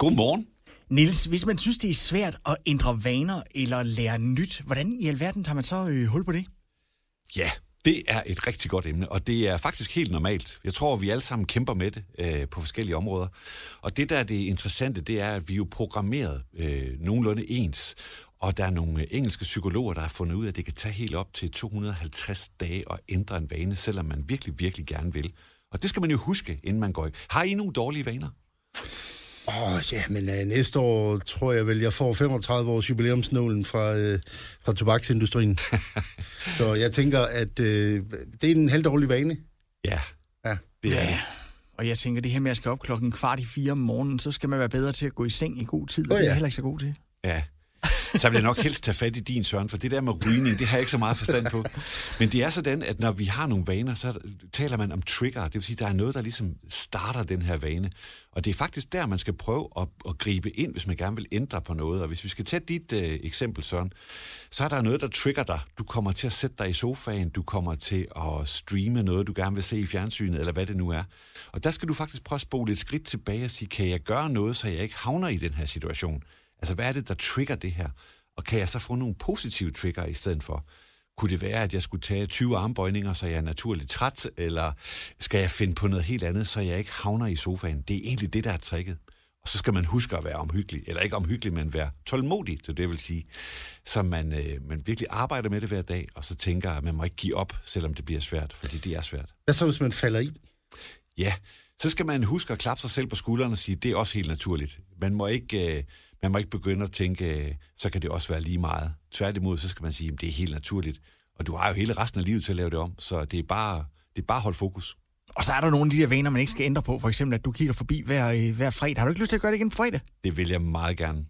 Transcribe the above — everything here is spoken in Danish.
Godmorgen. Nils, hvis man synes, det er svært at ændre vaner eller lære nyt, hvordan i alverden tager man så øh, hul på det? Ja, det er et rigtig godt emne, og det er faktisk helt normalt. Jeg tror, vi alle sammen kæmper med det øh, på forskellige områder. Og det, der er det interessante, det er, at vi er jo programmeret øh, nogenlunde ens. Og der er nogle øh, engelske psykologer, der har fundet ud af, at det kan tage helt op til 250 dage at ændre en vane, selvom man virkelig, virkelig gerne vil. Og det skal man jo huske, inden man går i. Har I nogle dårlige vaner? Åh, oh, ja, men uh, næste år tror jeg vel, jeg får 35 års jubilæumsnålen fra, uh, fra tobaksindustrien. så jeg tænker, at uh, det er en halvdårlig vane. Ja, Ja. det er Ja. Og jeg tænker, det her med at skal op klokken kvart i fire om morgenen, så skal man være bedre til at gå i seng i god tid, og Åh, det er jeg ja. heller ikke så god til. Ja. Så vil jeg nok helst tage fat i din, Søren, for det der med rygning, det har jeg ikke så meget forstand på. Men det er sådan, at når vi har nogle vaner, så taler man om trigger. Det vil sige, at der er noget, der ligesom starter den her vane. Og det er faktisk der, man skal prøve at, at gribe ind, hvis man gerne vil ændre på noget. Og hvis vi skal tage dit øh, eksempel, Søren, så er der noget, der trigger dig. Du kommer til at sætte dig i sofaen, du kommer til at streame noget, du gerne vil se i fjernsynet, eller hvad det nu er. Og der skal du faktisk prøve at spole et skridt tilbage og sige, kan jeg gøre noget, så jeg ikke havner i den her situation? Altså, hvad er det, der trigger det her? Og kan jeg så få nogle positive trigger i stedet for? Kunne det være, at jeg skulle tage 20 armbøjninger, så jeg er naturligt træt? Eller skal jeg finde på noget helt andet, så jeg ikke havner i sofaen? Det er egentlig det, der er tricket. Og så skal man huske at være omhyggelig. Eller ikke omhyggelig, men være tålmodig, det det vil sige. Så man, øh, man virkelig arbejder med det hver dag, og så tænker, at man må ikke give op, selvom det bliver svært, fordi det er svært. Hvad så, hvis man falder i? Ja, så skal man huske at klappe sig selv på skulderen og sige, det er også helt naturligt. Man må ikke, øh, man må ikke begynde at tænke, øh, så kan det også være lige meget. Tværtimod, så skal man sige, at det er helt naturligt. Og du har jo hele resten af livet til at lave det om, så det er bare, det er bare at holde fokus. Og så er der nogle af de der vaner, man ikke skal ændre på. For eksempel, at du kigger forbi hver, øh, hver fredag. Har du ikke lyst til at gøre det igen på fredag? Det vil jeg meget gerne.